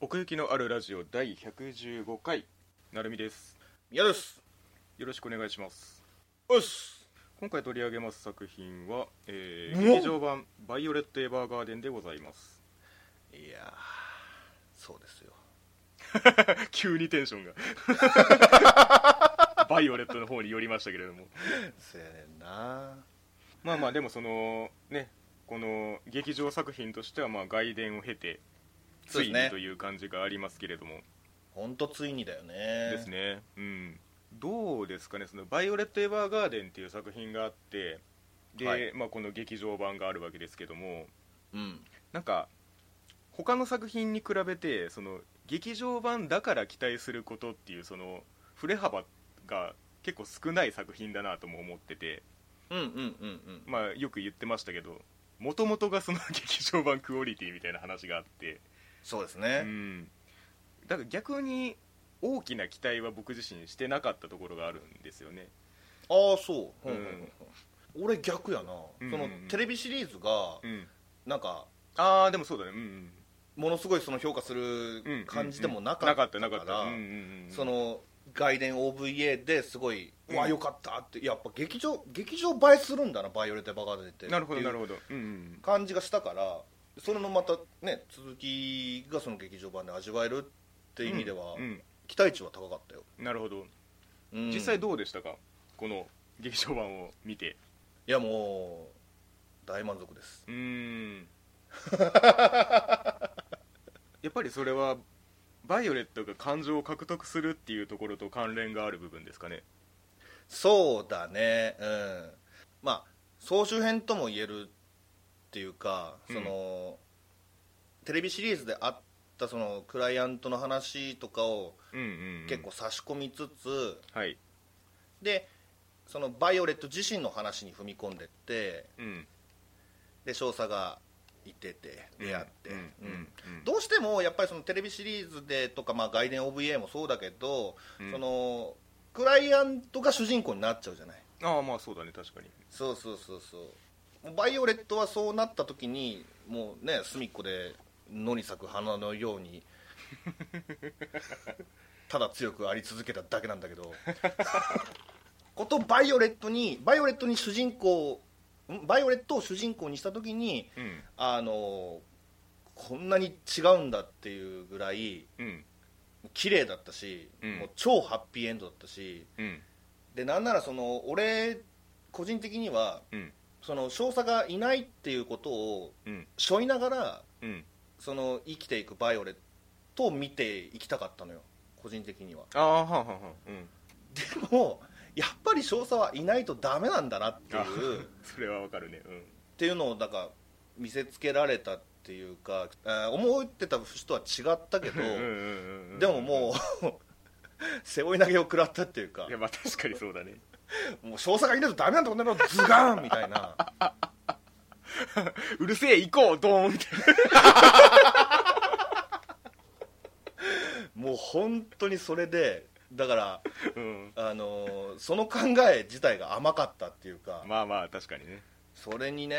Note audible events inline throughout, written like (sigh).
奥行きのあるラジオ第115回なるみです。嫌です。よろしくお願いします。よし。今回取り上げます作品は、えー劇場版「バイオレット・エヴァーガーデン」でございます。いやーそうですよ。(laughs) 急にテンションが。(laughs) バイオレットの方に寄りましたけれども。せやねんな。まあまあでもそのねこの劇場作品としてはまあ外伝を経てついにという感じがありますけれども。ほんとついにだよね。ですね。うん。どうですかね。その「バイオレット・エヴァーガーデン」っていう作品があってで、はい。まあ、この劇場版があるわけですけども。うん。なんか他の作品に比べてその劇場版だから期待することっていうその振れ幅が結構少ない作品だなとも思ってて、うんうんうんうん。まあ、よく言ってましたけどもともとがその (laughs) 劇場版クオリティみたいな話があって、うそうですね、ん、だから逆に大きな期待は僕自身してなかったところがあるんですよね。ああそう、うん。うん。うんうん俺逆やな、うんそのテレビシリーズがうん。なんかああでもそうだね。うんうんものすごいその評価する感じでもなかったかったからうんうんうんその外伝 OVA ですごい、うん。わあよかったってやっぱ劇場劇場映えするんだなバイオレット・バガーデンって。なるほどなるほど。うんうん。感じがしたからそれのまたね続きがその劇場版で味わえるっていう意味では、うん。期待値は高かったよ、なるほど。うん。実際どうでしたか？この劇場版を見て。いやもう大満足です。うーん。(laughs) やっぱりそれはバイオレットが感情を獲得するっていうところと関連がある部分ですかね。そうだね。うん。まあ総集編とも言えるっていうかその、テレビシリーズであったそのクライアントの話とかをうんうん、うん、結構差し込みつつ、はい。でそのバイオレット自身の話に踏み込んでってうん。で少佐がいてて出会って、うんうんうんどうしてもやっぱりそのテレビシリーズでとか、まあ、外伝 OVA もそうだけど、うん。そのクライアントが主人公になっちゃうじゃない。ああまあそうだね確かに。そうそうそうそうバイオレットはそうなった時にもうね隅っこで野に咲く花のように (laughs) ただ強くあり続けただけなんだけどことバイオレットにバイオレットに主人公んバイオレットを主人公にした時にうん。あのこんなに違うんだっていうぐらいうん。綺麗だったし、うん。もう超ハッピーエンドだったしうん。でなんならその俺個人的にはうんその少佐がいないっていうことをうん。背負いながらうん。その生きていくバイオレットを見ていきたかったのよ。個人的には。ああはあはあはあうん。でもやっぱり少佐はいないとダメなんだなっていあうそれはわかるね。うん。っていうのをなんか見せつけられたっていうか、えー思ってた節とは違ったけどうんうんうんうん。でももう (laughs) 背負い投げを食らったっていうか。いやまあ確かにそうだねもう少佐がいないとダメなんだこんなの。ズガーンみたいな。(laughs) うるせえ行こうドーンみたいもう本当にそれでだからなうん。あのーその考え自体が甘かったっていうか、まあまあ確かにね。それにね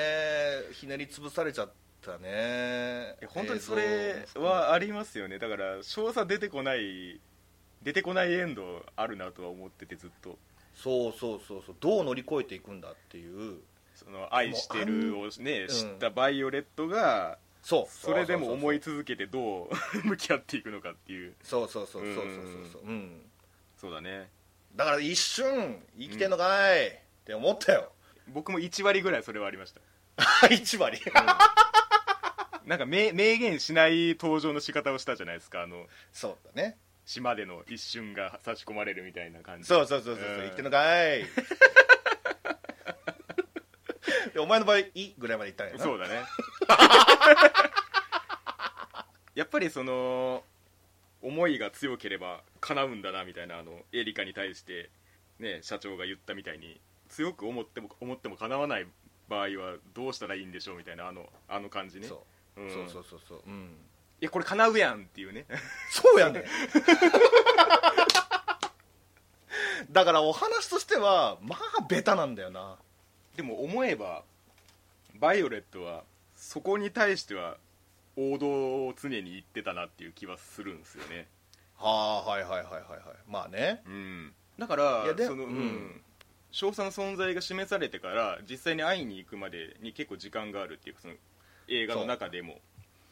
ひねり潰されちゃったね。いや本当にそれはありますよね。だから少佐出てこない出てこないエンドあるなとは思っててずっとそうそうそうそうどう乗り越えていくんだっていう。その愛してるをねん。知ったバイオレットがそう。それでも思い続けてどう (laughs) 向き合っていくのかっていう。そうそうそうそうそうそうそう。うん。そうだね。だから一瞬生きてんのかい、って思ったよ。僕も1割ぐらいそれはありました。(laughs) 1割？なんか明明言しない登場の仕方をしたじゃないですかあの。そうだね島での一瞬が差し込まれるみたいな感じ。そうそうそうそうそう。うん。生きてんのかい。(laughs) でお前の場合「い」ぐらいまでいったんやな。そうだね。(laughs) やっぱりその思いが強ければ叶うんだなみたいなあのエリカに対して、ね、社長が言ったみたいに強く思っても思っても叶わない場合はどうしたらいいんでしょうみたいなあのあの感じね。そう,、うん。そうそうそうそう。うんいやこれ叶うやんっていうね。(laughs) そうやねん。(laughs) だからお話としてはまあベタなんだよな。でも思えばバイオレットはそこに対しては王道を常に言ってたなっていう気はするんですよね。はあはいはいはいはいはい。まあね。うん。だからその、ううん。ん少佐の存在が示されてから実際に会いに行くまでに結構時間があるっていうかその映画の中でも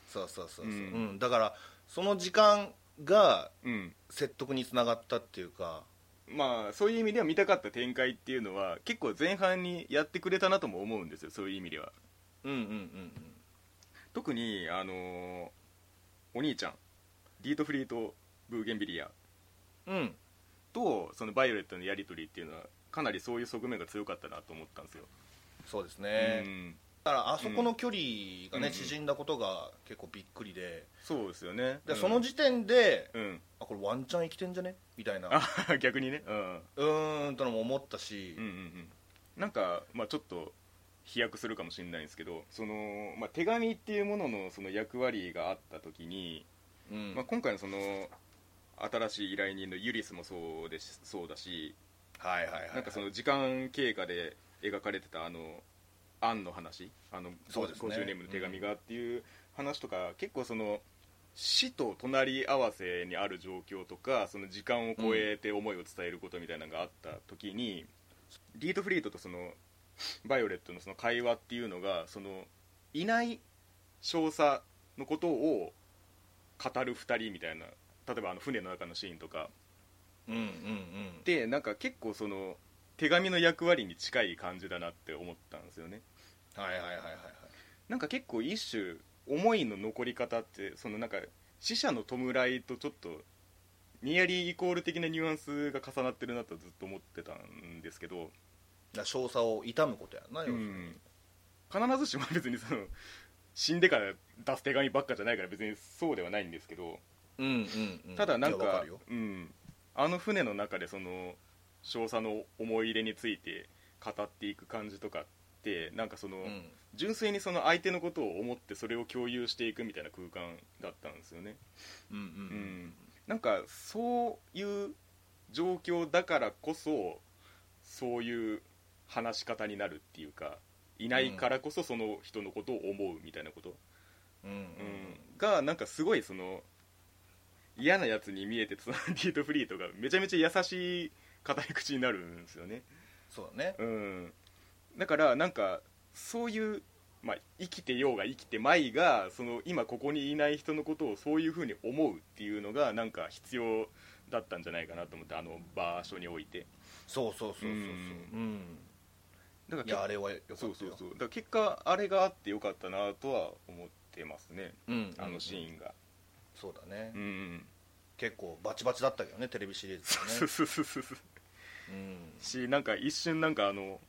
そうそうそうそう、ううん。んだからその時間がうん。説得につながったっていうか。まあそういう意味では見たかった展開っていうのは結構前半にやってくれたなとも思うんですよそういう意味では。うんうんうん特にあのーお兄ちゃんディート・フリート・ブーゲンビリア。うん。うんとそのバイオレットのやり取りっていうのはかなりそういう側面が強かったなと思ったんですよ、そうですね、うんだからあそこの距離がね、うん縮んだことが結構びっくりで。そうですよね。で、うん。その時点でうん。あこれワンチャン生きてんじゃね？みたいな。あ (laughs) 逆にね。うん。うーんとのも思ったし、うんうんうん。なんか、まあ、ちょっと飛躍するかもしれないんですけどその、まあ、手紙っていうもののその役割があった時に、うん。まあ、今回のその新しい依頼人のユリスもそうですそうだしはいはいはい。なんかその時間経過で描かれてたあのアンの話？あのそうですね。50年目の手紙がっていう話とか、結構その死と隣り合わせにある状況とかその時間を超えて思いを伝えることみたいなのがあった時に、リート・フリートとそのバイオレットのその会話っていうのがそのいない少佐のことを語る2人みたいな例えばあの船の中のシーンとか。うんうんうん。でなんか結構その手紙の役割に近い感じだなって思ったんですよね。はいはいはいはいはい。なんか結構一種思いの残り方ってそのなんか死者の弔いとちょっとニアリーイコール的なニュアンスが重なってるなとずっと思ってたんですけど、少佐を悼むことやな、要するに。うん、必ずしも別にその死んでから出す手紙ばっかじゃないから別にそうではないんですけど。うんうんうん。ただなんかうん、あの船の中でその少佐の思い入れについて語っていく感じとかってなんかその、うん。純粋にその相手のことを思ってそれを共有していくみたいな空間だったんですよね、うんうんうん。なんかそういう状況だからこそそういう話し方になるっていうかいないからこそその人のことを思うみたいなこと、うんがなんかすごいその嫌なやつに見えてその (laughs) ディート・フリートがめちゃめちゃ優しい語り口になるんですよね。そうだね。うん、だからなんかそういう、まあ、生きてようが生きてまいがその今ここにいない人のことをそういうふうに思うっていうのがなんか必要だったんじゃないかなと思ってあの場所において。そうそうそうそうそう。うん。うんだからあれはよかったよ。そうそうそう。だから結果あれがあってよかったなとは思ってますね。うんあのシーンが。そうだね。うん、結構バチバチだったけどねテレビシリーズそうでねそうそうそうそう。うんしなんか一瞬なんかあの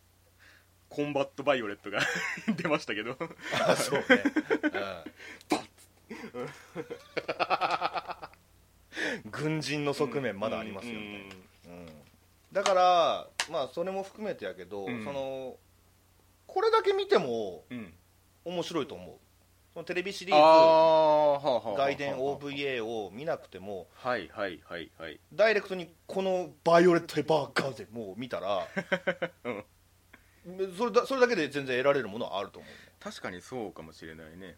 コンバットバイオレットが (laughs) 出ましたけど。あそうね。うん。(laughs) 軍人の側面まだありますよね、うんだからまあそれも含めてやけど、うん。そのこれだけ見てもうん、うん面白いと思うそのテレビシリーズ外伝 OVA を見なくてもはいはいはいはい。ダイレクトにこの「バイオレット・エヴァーガーデン」もう見たら、(laughs) それだそれだけで全然得られるものはあると思う。確かにそうかもしれないね。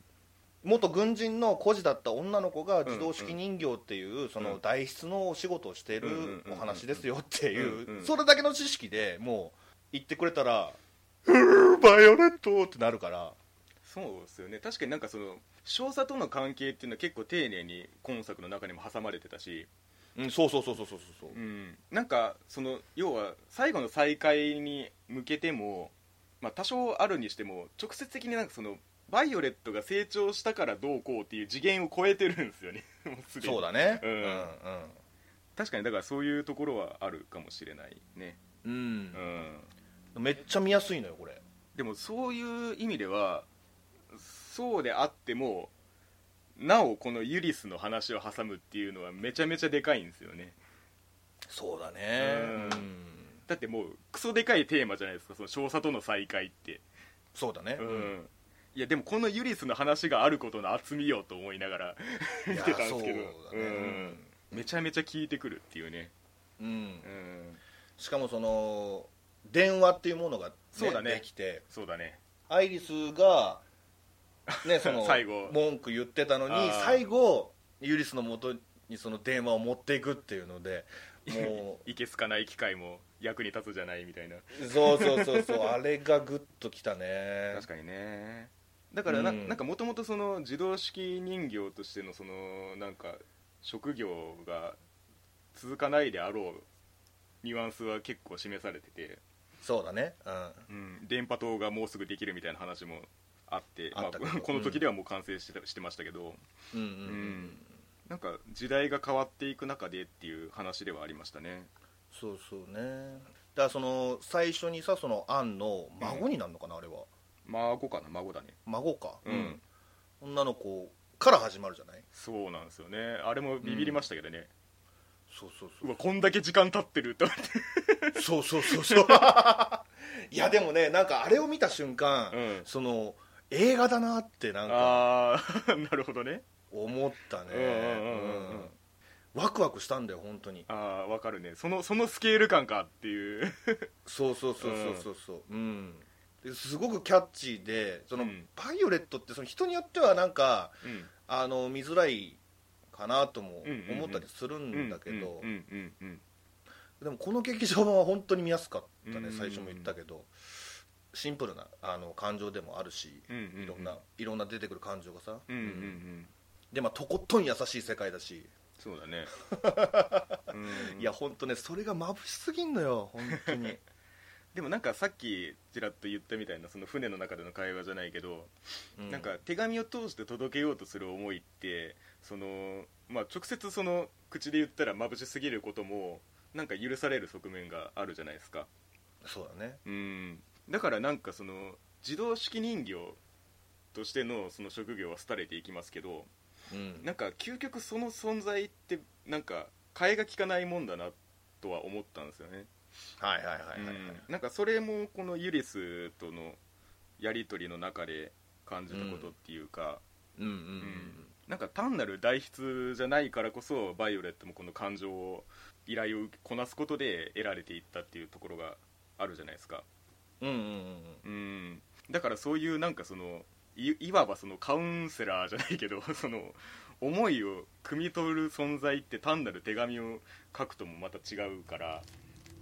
元軍人の孤児だった女の子が自動式人形っていうそのうん代筆のお仕事をしているお話ですよっていうそれだけの知識でもう言ってくれたら「(laughs) うーバイオレット!」ってなるからそうですよね。確かになんかその少佐との関係っていうのは結構丁寧に今作の中にも挟まれてたし、うんそうそうそうそうそうそうう。ん、なんかその要は最後の再会に向けても、まあ、多少あるにしても直接的になんかそのバイオレットが成長したからどうこうっていう次元を超えてるんですよね。(laughs) もうすでに。そうだね。うん。うん確かにだからそういうところはあるかもしれないね。うんうん。うん。めっちゃ見やすいのよこれ。でもそういう意味ではそうであってもなおこのユリスの話を挟むっていうのはめちゃめちゃでかいんですよね。そうだね。うん。だってもうクソでかいテーマじゃないですかその少佐との再会って。そうだね。うん。いやでもこのユリスの話があることの厚みよと思いながら (laughs) 見てたんですけど。そうだね。うん。めちゃめちゃ効いてくるっていうね。うん。うん。しかもその電話っていうものが、ね、そうだね。できてそうだね。アイリスがねその (laughs) 最後。文句言ってたのに最後ユリスのもとにその電話を持っていくっていうのでも (laughs) いけすかない機械も役に立つじゃないみたいな。うそうそうそうそう (laughs) あれがグッときたね。確かにね。だからな,、うん。ん、なんかもともとその自動式人形としてのそのなんか職業が続かないであろうニュアンスは結構示されてて、そうだね。うん。うん、電波塔がもうすぐできるみたいな話もあってまあ、(laughs) この時ではもう完成してたしてましたけど、うん。うんうんうんなんか時代が変わっていく中でっていう話ではありましたね。そうそうね。だからその最初にさそのアンの孫になるのかな、あれは。孫かな？孫だね。孫か。うん、女の子から始まるじゃない？そうなんですよね。あれもビビりましたけどね、そうそうそうわこんだけ時間経ってると思って。そうそうそうそう。(laughs) いやでもねなんかあれを見た瞬間、うん。その映画だなってなんかああ (laughs) なるほどね。思ったね。うんうんうんうんうん。ワクワクしたんだよ本当に。ああわかるね。そのそのスケール感かっていう。(laughs) そうそうそうそうそうそう。うん。ですごくキャッチーでその、うん。バイオレットってその人によってはなんかうん。あの見づらいかなともうんうんうん。思ったりするんだけど、うんうんうん。でもこの劇場版は本当に見やすかったね、うん。最初も言ったけどシンプルなあの感情でもあるし、いろんないろんな出てくる感情がさ、うんうんうん。うん。でまあとことん優しい世界だし、そうだね。(laughs) うんいや本当ねそれが眩しすぎんのよ本当に。(laughs) でもなんかさっきちらっと言ったみたいなその船の中での会話じゃないけど、うなんか手紙を通して届けようとする思いってその、まあ、直接その口で言ったら眩しすぎることもなんか許される側面があるじゃないですか。そうだね。うんだからなんかその自動式人形としてのその職業は廃れていきますけどうん。なんか究極その存在ってなんか替えが利かないもんだなとは思ったんですよね。はいはいはいはい、はい。うん。なんかそれもこのユリスとのやり取りの中で感じたことっていうか、うんうんうんなんか単なる代筆じゃないからこそバイオレットもこの感情を依頼をこなすことで得られていったっていうところがあるじゃないですかうんうんうんうん。だからそういうなんかそのいいわばそのカウンセラーじゃないけど (laughs) その思いを汲み取る存在って単なる手紙を書くともまた違うから。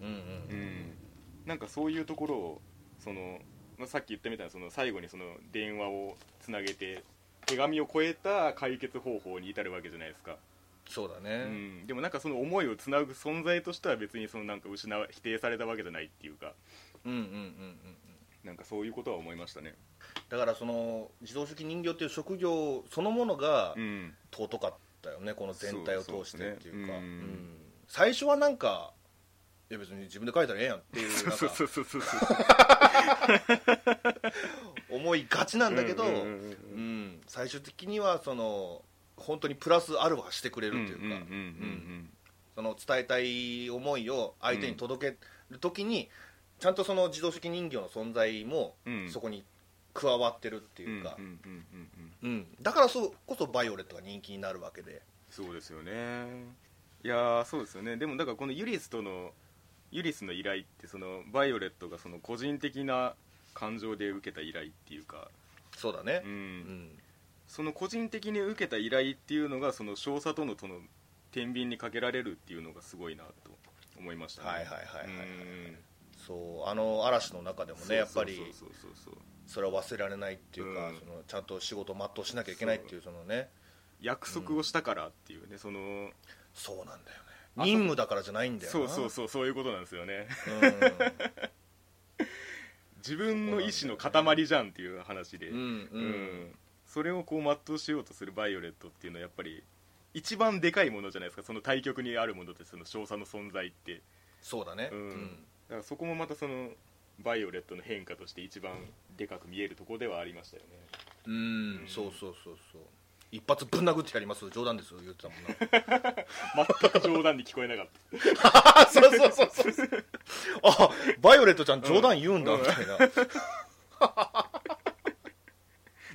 うんうんうん。なんかそういうところをその、まあ、さっき言ったみたいなその最後にその電話をつなげて手紙を超えた解決方法に至るわけじゃないですか、そうだうね、ん、でもなんかその思いをつなぐ存在としては別にそのなんか失わ否定されたわけじゃないっていうかうん、うんうんうんうん。なんかそういうことは思いましたね。だからその自動式人形っていう職業そのものがうん。尊かったよねこの全体を通してっていうか。ね。うん。うん。最初はなんかいや別に自分で書いたらええやんっていう (laughs) 思いがちなんだけど、うん最終的にはその本当にプラスアルファしてくれるっていうか。その伝えたい思いを相手に届けるときに、ちゃんとその自動式人形の存在もうん。そこに加わってるってうんいうかだからそこそバイオレットが人気になるわけで。そうですよね。いやーそうですよね。でもだからこのユリスとのユリスの依頼ってそのバイオレットがその個人的な感情で受けた依頼っていうか、そうだね。うん。うん。その個人的に受けた依頼っていうのがその少佐とのその天秤にかけられるっていうのがすごいなと思いましたね。はいはいはいはいはい。うんそうあの嵐の中でもねやっぱりそうそうそう。そうそれは忘れられないっていうか、うん。そのちゃんと仕事を全うしなきゃいけないっていうそのね約束をしたからっていうね、そのそうなんだよね。あ任務だからじゃないんだよな。そうそうそうそういうことなんですよね。(laughs) 自分の意志の塊じゃんっていう話で、うんうん、うん。うん。それをこう全うしようとするバイオレットっていうのはやっぱり一番でかいものじゃないですか。その対極にあるものってその少佐の存在って、そうだね。うんだからそこもまたそのバイオレットの変化として一番でかく見えるところではありましたよね。うん、うん。そうそうそうそう。一発ぶん殴ってやります。冗談ですよ言ってたもんな。全く冗談に聞こえなかった。あ (laughs) そうそうそうそう。あバイオレットちゃん冗談言うんだ、みたいな。(laughs)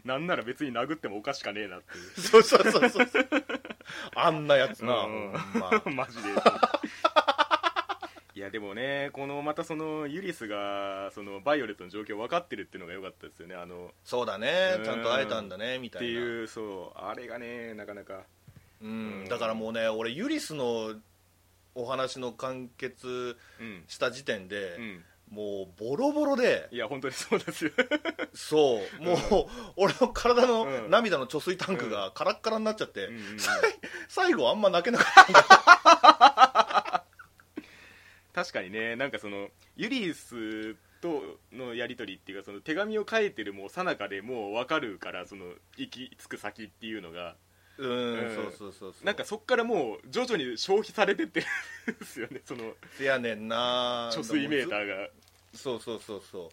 なんなら別に殴ってもおかしかねえなっていう。(laughs) そうそうそうそう。あんなやつな、うんま。マジでいやでもねこのまたそのユリスがそのバイオレットの状況分かってるっていうのが良かったですよね。あのそうだね。うん。ちゃんと会えたんだねみたっていないうそうあれがねなかなか。うん、だからもうね俺ユリスのお話の完結うん。した時点でう、ん。もうボロボロでいや本当にそうですよ。そう。もう、俺の体のうん。涙の貯水タンクがカラッカラになっちゃって、うんうんうん。さい (laughs) 最後あんま泣けなかった確かにねなんかそのユリスとのやり取りっていうかその手紙を書いてるもう最中でもう分かるからその行き着く先っていうのが。うん、うんそうそうそうそう。なんかそっからもう徐々に消費されてってるんですよねそのせやねんな貯水メーターが。そうそうそうそう。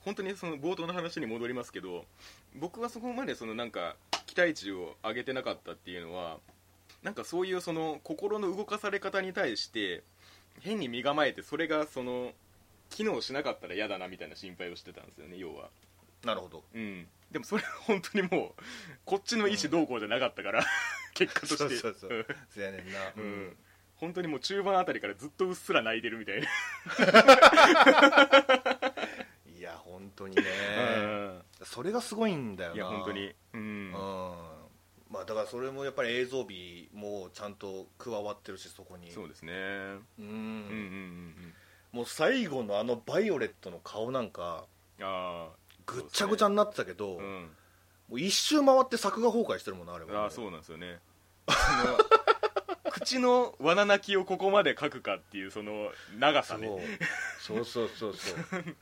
本当にその冒頭の話に戻りますけど僕はそこまでそのなんか期待値を上げてなかったっていうのはなんかそういうその心の動かされ方に対して変に身構えてそれがその機能しなかったら嫌だなみたいな心配をしてたんですよね要は。なるほど。うん。でもそれは (laughs) 本当にもうこっちの意思どうこうじゃなかったから、(laughs) 結果として。そうそうそう。せやねんな。うん。本当にもう中盤あたりからずっとうっすら泣いてるみたいな、いや本当にね。それがすごいんだよな。いや本当に。うん。うんまあだからそれもやっぱり映像美もちゃんと加わってるしそこに。そうですね。うん。うんうんうんうん。もう最後のあのバイオレットの顔なんかああぐっちゃぐちゃになってたけど、もうんう一周回って作画崩壊してるもんなあれはああそうなんですよね。口の罠泣きをここまで書くかっていうその長さねそう。そうそうそうそう。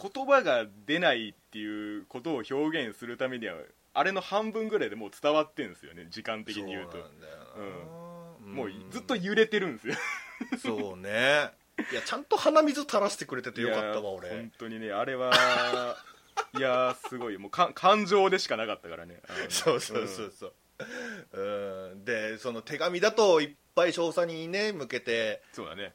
(laughs) 言葉が出ないっていうことを表現するためにはあれの半分ぐらいでもう伝わってるんですよね時間的に言うと。そうなんだよな、もうずっと揺れてるんですよ。そうね。いやちゃんと鼻水垂らしてくれててよかったわ俺。本当にねあれは (laughs) いやーすごい。もうか感情でしかなかったからね。(laughs) そうそうそうそう、うん、でその手紙だといっぱい少佐にね向けてそうだね。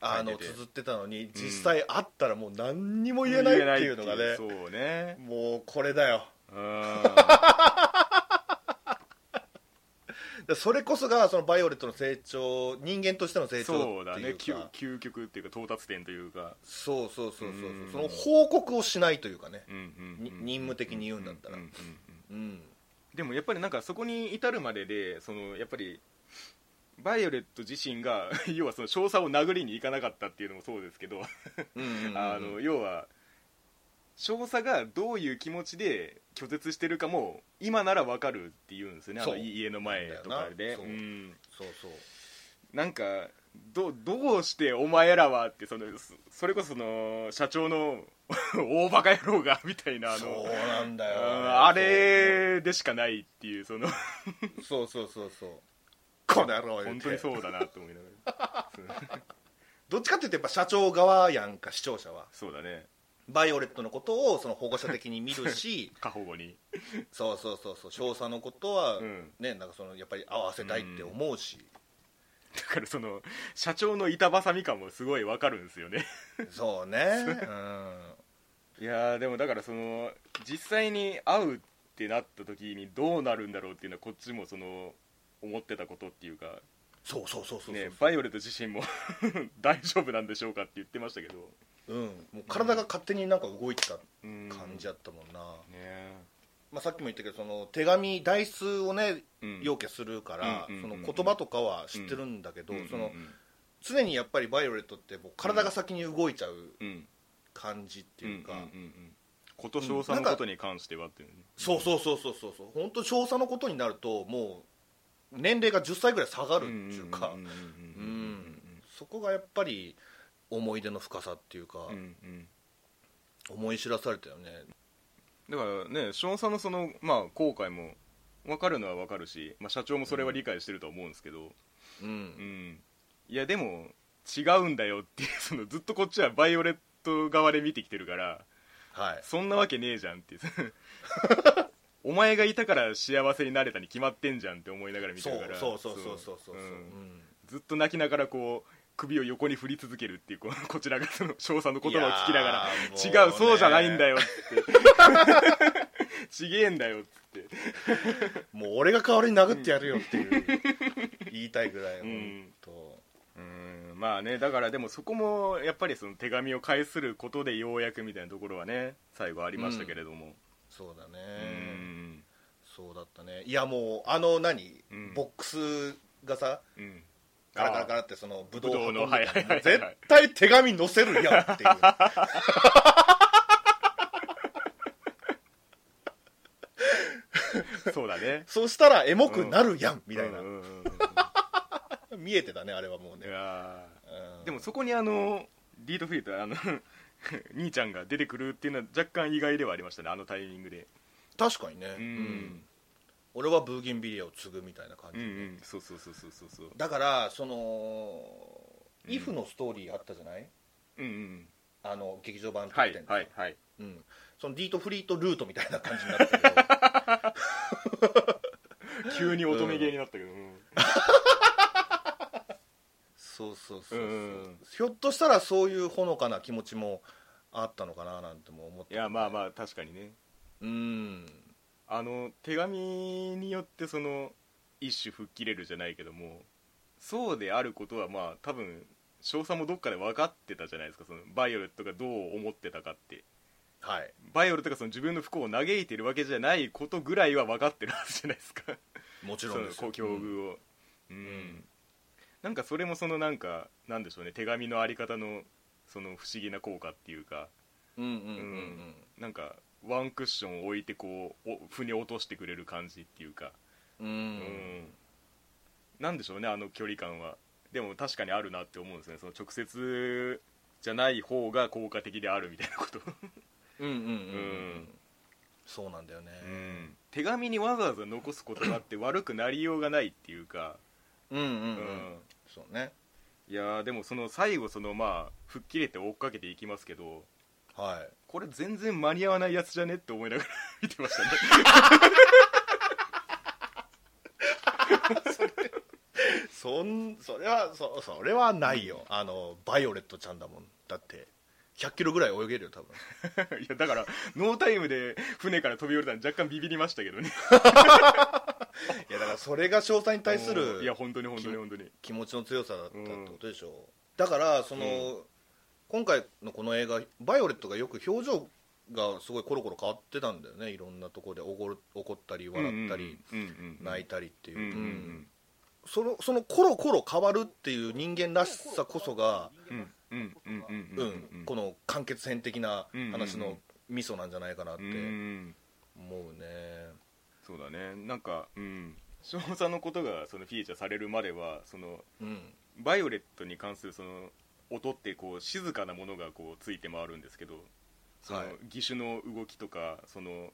あの綴ってたのに実際会ったらもう何にも言えないっていうのがね。そうね。もうこれだよ (laughs) それこそがそのバイオレットの成長人間としての成長そうだねっていうか。究究極っていうか到達点というか。そうそうそうそうう。ん。その報告をしないというかね。任務的に言うんだったら。でもやっぱりなんかそこに至るまででそのやっぱりバイオレット自身が (laughs) 要はその少佐を殴りに行かなかったっていうのもそうですけど。あの要は少佐がどういう気持ちで拒絶してるかも今ならわかるって言うんですよね。あの家の前とかで。そう。うん。そうそう。なんかどどうしてお前らはってそのそそれこそその社長の (laughs) 大バカ野郎がみたいなあそうのなんだうんよあれでしかないっていうそのそうそうそうそう。この野郎本当にそうだなと思いながら。(laughs) どっちかっていうとやっぱ社長側やんか視聴者は。そうだねバイオレットのことをその保護者的に見るし (laughs) 過保護に。そうそうそうそう少佐のことは、うん。ねなんかそのやっぱり合わせたいって思うし、だからその社長の板挟み感もすごいわかるんですよね。そうね。(laughs) うん。いやーでもだからその実際に会うってなった時にどうなるんだろうっていうのはこっちもその思ってたことっていうかそうそうそうそうそう、ねバイオレット自身も (laughs) 大丈夫なんでしょうかって言ってましたけどうん、もう体が勝手になんか動いてたうん感じやったもんな、ねまあ、さっきも言ったけどその手紙台数をねうん。要件するから、うんその言葉とかは知ってるんだけど、うんそのうん。常にやっぱりバイオレットってもう体が先に動いちゃううん。感じっていうか、こと少佐のことに関してはっていうね。そうそうそうそうそうそう。本当少佐のことになるともう年齢が10歳ぐらい下がるっていうか。そこがやっぱり思い出の深さっていうか、うんうん。うん思い知らされたよね。だからね少佐のそのまあ後悔も分かるのは分かるし、まあ、社長もそれは理解してると思うんですけど、うん、うん、いやでも違うんだよっていう (laughs) そのずっとこっちはバイオレット側で見てきてるからはい。そんなわけねえじゃんって (laughs) お前がいたから幸せになれたに決まってんじゃんって思いながら見てるから。そうそうそうそうそうそう、んうん。ずっと泣きながらこう首を横に振り続けるっていうこう (laughs) こちらがその少佐の言葉を聞きながら違うそうじゃないんだよってちげえんだよっつって。(laughs) もう俺が代わりに殴ってやるよっていう言いたいぐらい、ん。本うんまあねだからでもそこもやっぱりその手紙を返することでようやくみたいなところはね最後ありましたけれども。そうだね。うん。そうだったね。いやもうあの何、うん。ボックスがさうんガラガラガラってそのブドウの運んではいはいはいはい。絶対手紙載せるやんっていう。そうだね。そしたらエモくなるやん、みたいな、見えてたねあれはもういね、でもそこにあのリードフリートあの (laughs) 兄ちゃんが出てくるっていうのは若干意外ではありましたねあのタイミングで。確かにね、うん、うん俺はブーゲンビリアを継ぐみたいな感じ、うんうん。そうそうそうそうそうそう。だからその、うん。イフのストーリーあったじゃない？うんうん。あの劇場版はい特典はいはいうん、そのディートフリートルートみたいな感じになってたけど。(laughs) 急に乙女芸になったけど、うん。そうそうそうそう、うんうん。ひょっとしたらそういうほのかな気持ちもあったのかななんても思っていやまあまあ確かにね。うんあの手紙によってその一種吹っ切れるじゃないけどもそうであることはまあ多分少佐もどっかで分かってたじゃないですか。そのバイオレットがどう思ってたかって。はい。バイオレットがその自分の不幸を嘆いてるわけじゃないことぐらいは分かってるはずじゃないですか。もちろんですその境よ遇を。うん、ん。なんかそれもそのなんかなんでしょうね。手紙のあり方のその不思議な効果っていうか。うんうんうん。うん。なんかワンクッションを置いてこうお腑に落としてくれる感じっていうか。うん、うん。なんでしょうねあの距離感は。でも確かにあるなって思うんですね。その直接じゃない方が効果的であるみたいなこと、うんうんうんうん。うん。そうなんだよね。うん。手紙にわざわざ残すことがあって悪くなりようがないっていうか、うんうんうん、うん。そうね。いやーでもその最後そのまあ吹っ切れて追っかけていきますけど。はいこれ全然間に合わないやつじゃねって思いながら (laughs) 見てましたね。そ (laughs) んそれはそそれはないよ、あのバイオレットちゃんだもん。だって100キロぐらい泳げるよ多分。(laughs) いやだからノータイムで船から飛び降りたの若干ビビりましたけどね。いやだからそれが少佐に対するいや本当に本当に本当に。気持ちの強さだったってことでしょ、だからその、今回のこの映画バイオレットがよく表情がすごいコロコロ変わってたんだよね。いろんなところで怒る怒ったり笑ったり、泣いたりっていう、うんうんうん。そのそのコロコロ変わるっていう人間らしさこそが、この完結編的な話のミソなんじゃないかなって思うね。そうだね。なんかうん。少佐のことがそのフィーチャーされるまではそのうん。バイオレットに関するその音ってこう静かなものがこうついて回るんですけどそのはい。義手の動きとかその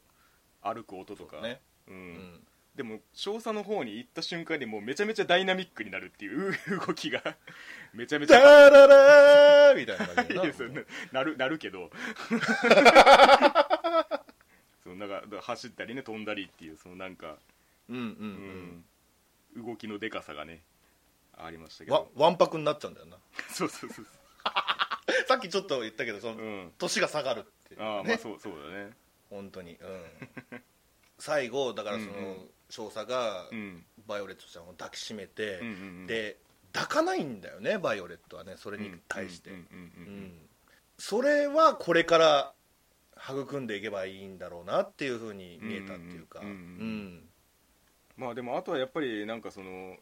歩く音とか、でも少佐の方に行った瞬間にもうめちゃめちゃダイナミックになるっていう (laughs) 動きが。めちゃめちゃ。ダララーみたいな感じなななる (laughs) なるけど。(laughs) そうなんか走ったりね飛んだりっていうそのなんか、うんうんううんん。動きのでかさがねありましたけわど。わんぱくになっちゃうんだよな。(laughs) そうそうそう (laughs) さっきちょっと言ったけどその、そう、うん、年が下がるっていうああまあねそうそうだね。本当に。うん。(laughs) 最後だからその、うんうん少佐がうん。バイオレットちゃんを抱きしめて、うんうんうん。で抱かないんだよねバイオレットはねそれに対して、それはこれから育んでいけばいいんだろうなっていうふうに見えたっていうか。まあでもあとはやっぱりなんかその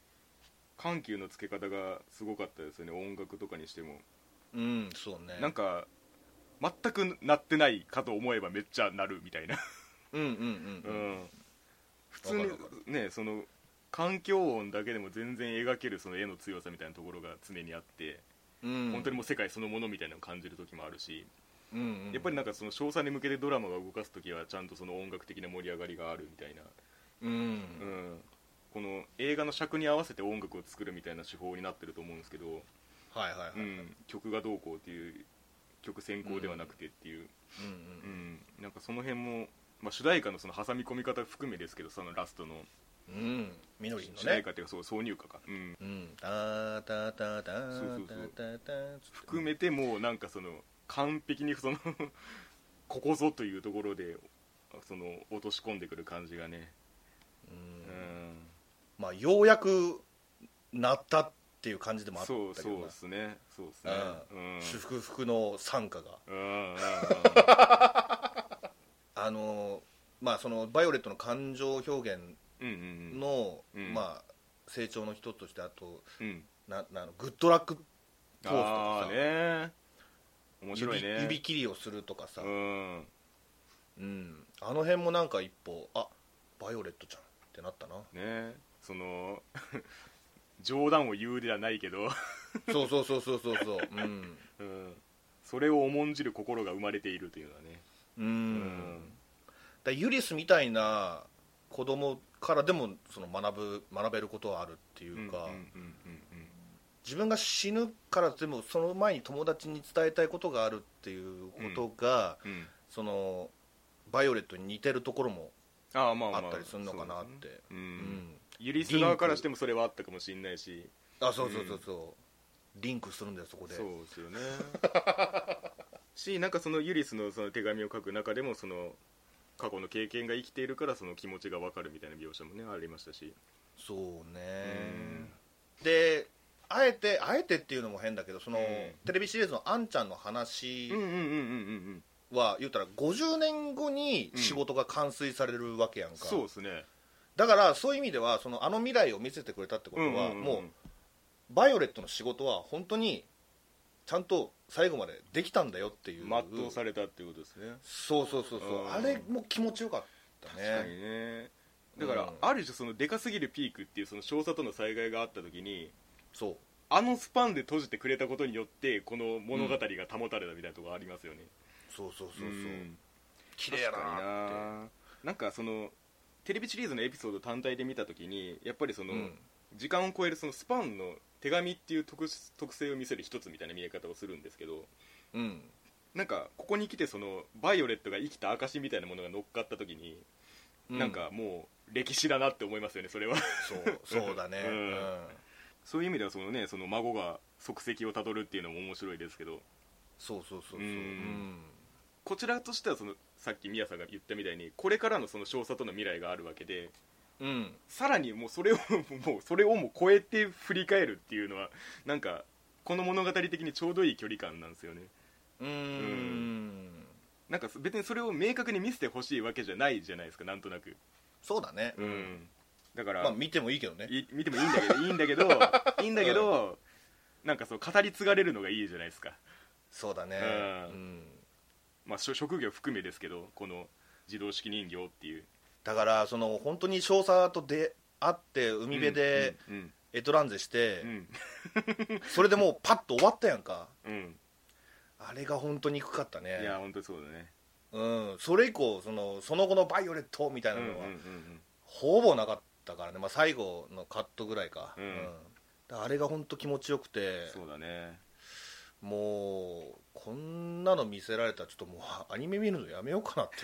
緩急のつけ方がすごかったですよね。音楽とかにしても。うんそうね。なんか全く鳴ってないかと思えばめっちゃ鳴るみたいな。うんうんうんううん。ん普通にねその環境音だけでも全然描けるその絵の強さみたいなところが常にあって、うん。本当にもう世界そのものみたいなのを感じる時もあるし、うんうん。やっぱりなんかその少佐に向けてドラマが動かす時はちゃんとその音楽的な盛り上がりがあるみたいな、うん。うん、この映画の尺に合わせて音楽を作るみたいな手法になってると思うんですけど、はいはいはい、ううんん、曲がどうこうっていう曲先行ではなくてっていう、うんうんなんかその辺も、まあ、主題歌のその挟み込み方含めですけどそのラストの。うん。みのりんのね。主題歌っていうかそう挿入歌か、うん、うん。タタタタそうそうそう。含めてもうなんかその完璧にその (laughs) ここぞというところでその落とし込んでくる感じがね、ううんん、まあようやくなったっっていう感じでもあったそうけどな。そうですね。そうですね。うん。祝福の参加が。(laughs) あのまあそのバイオレットの感情表現の、うんまあ成長の一つとしてあとうん。ななグッドラックポーズとかさ、ね面白いね。指指切りをするとかさ、うん。うん。あの辺もなんか一歩あバイオレットちゃんってなったな。ねその冗談を言うではないけど、そうそうそうそうそうそう。うん。うん、それを重んじる心が生まれているというのはね。うん、うん。だユリスみたいな子供からでもその学ぶ学べることはあるっていうか、自分が死ぬからでもその前に友達に伝えたいことがあるっていうことが、うん。うん。そのバイオレットに似てるところもああまあまあ。あったりするのかなって。そうだね。ううんんユリス側からしてもそれはあったかもしれないし。あそうそうそうそう、リンクするんだよそこで。そうですよね。しなんかそのユリスのその手紙を書く中でもその過去の経験が生きているからその気持ちが分かるみたいな描写もねありましたし。そうね。であえてあえてっていうのも変だけどその、うん。テレビシリーズのあんちゃんの話うんうんうんうんうんは言ったら50年後に仕事が完遂されるわけやんか、そうですねだからそういう意味ではそのあの未来を見せてくれたってことは、うんうんうん。もうバイオレットの仕事は本当にちゃんと最後までできたんだよっていう。全うされたっていうことですね。そうそうそうそう、うん。あれも気持ちよかった確かにね。ねだから、うん。ある種そのでかすぎるピークっていうその少佐との災害があった時にそう。あのスパンで閉じてくれたことによってこの物語が保たれたみたいなところありますよね、そうそうそうそう、ん。綺麗やな確かにななんかそのテレビシリーズのエピソード単体で見た時にやっぱりその、うん。時間を超えるそのスパンの手紙っていう特特性を見せる一つみたいな見え方をするんですけどうん。なんかここに来てそのバイオレットが生きた証みたいなものが乗っかった時に、うん。なんかもう歴史だなって思いますよねそれは。そうそうだね、う (laughs) うん。んそういう意味ではそのねその孫が足跡をたどるっていうのも面白いですけど。そうそうそうそう、うん。うん。こちらとしてはそのさっき宮さんが言ったみたいにこれからのその少佐との未来があるわけでうん。さらにもうそれを (laughs) もうそれをもう超えて振り返るっていうのはなんかこの物語的にちょうどいい距離感なんですよね。うーん。なんか別にそれを明確に見せてほしいわけじゃないじゃないですかなんとなく。そうだね、うん。だから、まあ見てもいいけどね。い見てもいいんだけどいいんだけどいいんだけど、なんかそう語り継がれるのがいいじゃないですか。そうだね。うん。うんまあ職業含めですけどこの自動式人形っていう。だからその本当に少佐と出会って海辺でうんエトランゼして、うん。それでもうパッと終わったやんか。うん、うんあれが本当に憎かったね。いや本当にそうだね。うん、それ以降そのその後のバイオレットみたいなのは、うんうんうんほぼなかったからね、まあ、最後のカットぐらいか,、うん。だからあれが本当気持ちよくて。そうだねもうこんなの見せられたらちょっともうアニメ見るのやめようかなって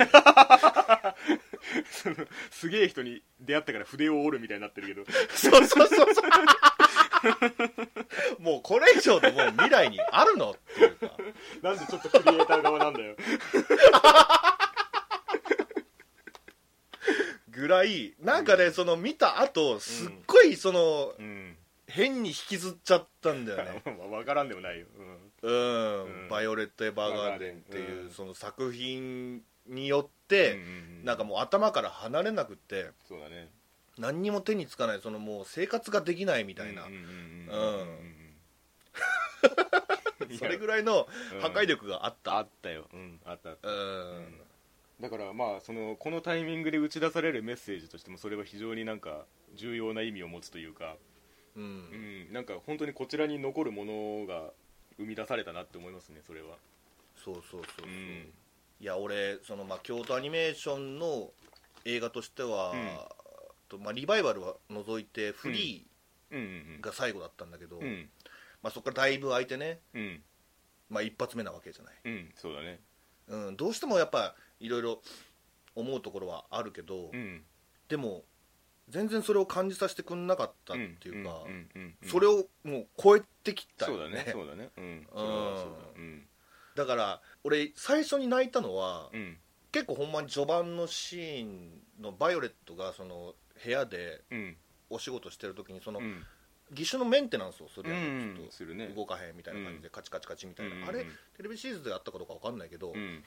そのすげえ人に出会ったから筆を折るみたいになってるけど。そうそうそうそう。もうこれ以上のもう未来にあるのっていうか。なんでちょっとクリエイター側なんだよ。ぐらい。なんかねその見た後すっごいそのうん変に引きずっちゃったんだよね。(laughs) 分からんでもないよ、うん、うん。バイオレット・エヴァーガーデンっていう、うん。その作品によっうんて、うんなんかもう頭から離れなくってそうだね。何にも手につかないそのもう生活ができないみたいな、うんうんうんうんそれぐらいのうん。破壊力があった、あったよ、うん、あったあった。うん。だからまあそのこのタイミングで打ち出されるメッセージとしてもそれは非常になんか重要な意味を持つというか、うん。うん、なんか本当にこちらに残るものが生み出されたなって思いますねそれは。そうそうそうそう、うん。いや俺そのまあ京都アニメーションの映画としては、とまあ、リバイバルは除いてフリうん。うんーが最後だったんだけど、うん。まあ、そこからだいぶ空いてね、うん。まあ、一発目なわけじゃない。うんそうだね。うん、どうしてもやっぱいろいろ思うところはあるけど、うん。でも全然それを感じさせてくんなかったっていうか、それをもう超えてきたそうだよね。ねそうだねうん。そうだうん。だから俺最初に泣いたのは、うん。結構ほんまに序盤のシーンのバイオレットがその部屋でうん。お仕事してる時にその、うん。義手のメンテナンスをするやん、うんちょっと動かへんみたいな感じで、カチカチカチみたいな、うんあれテレビシリーズであったかどうか分かんないけど、うん。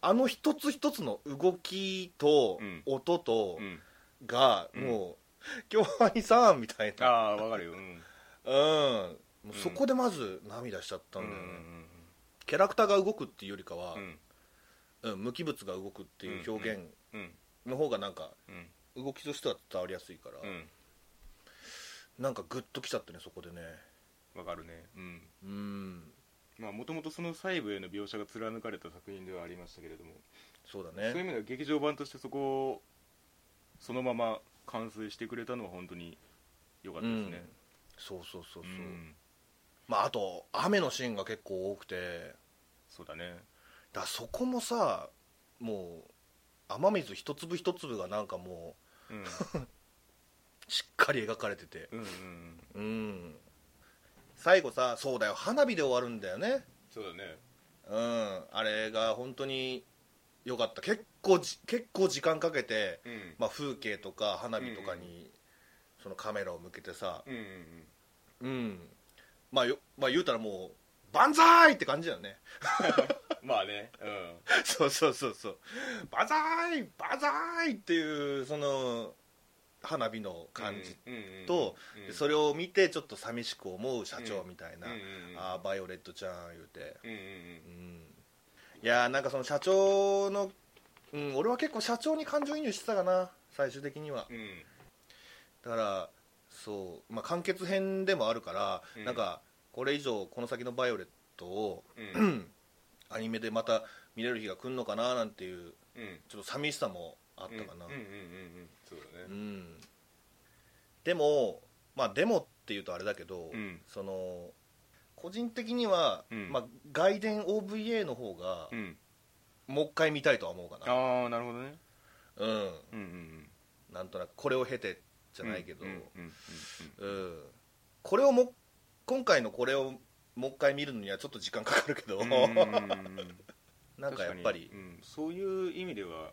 あの一つ一つの動きとうん。音とうんが、うん。もう「京アニさん」みたいな。ああ分かるよ。うん。うん。もうそこでまず涙しちゃったんだよね、キャラクターが動くっていうよりかはう、ん。うん無機物が動くっていう表現うん。の方がなんかうん。動きとしては伝わりやすいから、うん。なんかグッときちゃってねそこでね。分かるね。うん。うん。まあもともとその細部への描写が貫かれた作品ではありましたけれども。そうだそういう意ね味では劇場版としてそこをそのまま完成してくれたのは本当に良かったですね。そうそうそうそう、うん。まああと雨のシーンが結構多くて。そうだね。だからそこもさもう雨水一粒一粒がなんかもうん。う (laughs) しっかり描かれてて。うんうん。うん。最後さそうだよ。花火で終わるんだよね。そうだね。うん。あれが本当に良かった。結構じ結構時間かけて、うん。まあ、風景とか花火とかにそのカメラを向けてさうんうんうん。まあよまあ言うたらもう万歳って感じだよね。う (laughs) んまあね。うん。(laughs) そうそうそうそう。万歳万歳っていうその花火の感じうんうんうんと、うん。でそれを見てちょっと寂しく思う社長みたいな、うんうんうんああバイオレットちゃん言うて、うんうん。うん。いやーなんかその社長の、うん、俺は結構社長に感情移入してたかな最終的には。うん。うんだからそう、まあ、完結編でもあるから、うん。なんかこれ以上この先のバイオレットをうん。(clears throat) アニメでまた見れる日が来るのかななんていううん。ちょっと寂しさもあったかな、でもまあでもっていうとあれだけど、うん。その個人的には、うん。まあ、外伝 OVA の方がうんもう一回見たいとは思うかな。ああなるほどね。うん。うんうんなんとなくこれを経てじじゃないけど、これをも今回のこれをもう一回見るのにはちょっと時間かかるけど、うんうんうん。うん (laughs) なんかやっぱり。うん、そういう意味では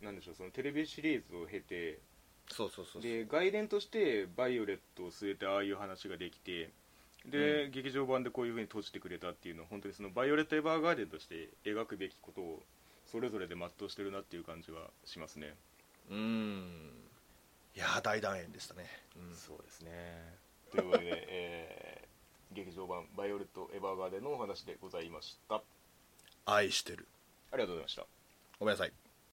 なんでしょうそのテレビシリーズを経て。そうそうそうそう。で外伝としてバイオレットを据えてああいう話ができてで、劇場版でこういうふうに閉じてくれたっていうのは本当にそのバイオレット・エヴァーガーデンとして描くべきことをそれぞれで全うしてるなっていう感じはしますね、うん。いやー大団円でしたね、うん。そうですね。というわけで、えー劇場版バイオレット・エヴァーガーデンのお話でございました。あ愛してる。りがとうございました。ごめんなさい